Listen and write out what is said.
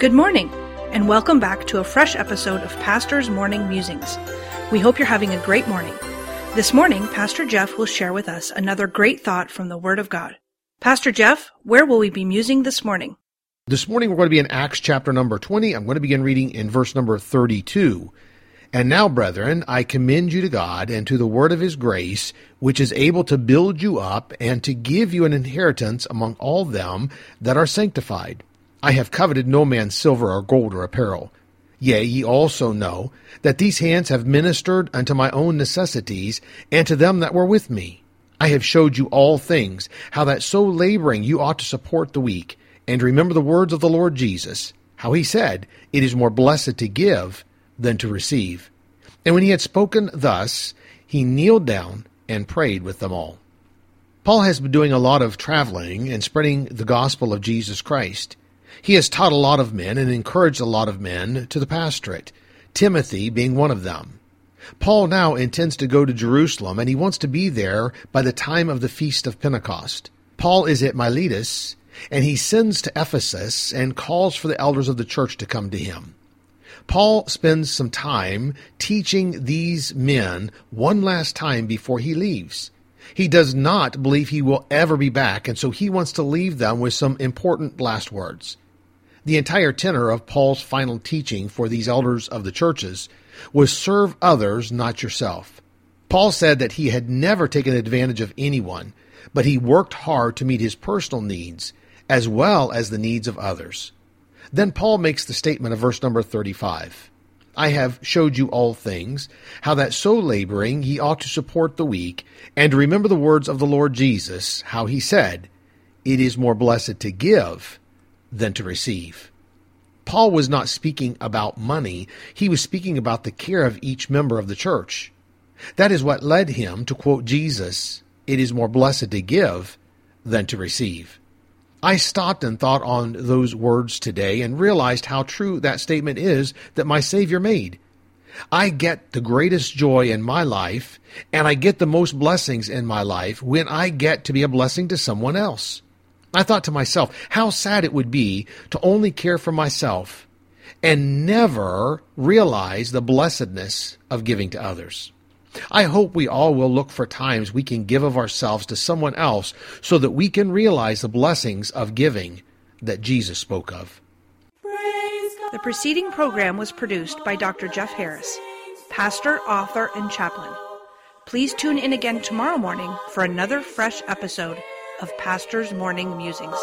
Good morning, and welcome back to a fresh episode of Pastor's Morning Musings. We hope you're having a great morning. This morning, Pastor Jeff will share with us another great thought from the Word of God. Pastor Jeff, where will we be musing this morning? This morning we're going to be in Acts chapter number 20. I'm going to begin reading in verse number 32. And now, brethren, I commend you to God and to the word of his grace, which is able to build you up and to give you an inheritance among all them that are sanctified. I have coveted no man's silver or gold or apparel. Yea, ye also know that these hands have ministered unto my own necessities and to them that were with me. I have showed you all things, how that so laboring you ought to support the weak, and remember the words of the Lord Jesus, how he said, It is more blessed to give than to receive. And when he had spoken thus, he kneeled down and prayed with them all. Paul has been doing a lot of traveling and spreading the gospel of Jesus Christ. He has taught a lot of men and encouraged a lot of men to the pastorate, Timothy being one of them. Paul now intends to go to Jerusalem and he wants to be there by the time of the Feast of Pentecost. Paul is at Miletus and he sends to Ephesus and calls for the elders of the church to come to him. Paul spends some time teaching these men one last time before he leaves. He does not believe he will ever be back, and so he wants to leave them with some important last words. The entire tenor of Paul's final teaching for these elders of the churches was serve others, not yourself. Paul said that he had never taken advantage of anyone, but he worked hard to meet his personal needs as well as the needs of others. Then Paul makes the statement of verse number 35. I have showed you all things, how that so laboring ye ought to support the weak, and remember the words of the Lord Jesus, how he said, It is more blessed to give than to receive. Paul was not speaking about money, he was speaking about the care of each member of the church. That is what led him to quote Jesus, It is more blessed to give than to receive. I stopped and thought on those words today and realized how true that statement is that my Savior made. I get the greatest joy in my life and I get the most blessings in my life when I get to be a blessing to someone else. I thought to myself, how sad it would be to only care for myself and never realize the blessedness of giving to others. I hope we all will look for times we can give of ourselves to someone else so that we can realize the blessings of giving that Jesus spoke of. The preceding program was produced by Dr. Jeff Harris, pastor, author, and chaplain. Please tune in again tomorrow morning for another fresh episode of Pastor's Morning Musings.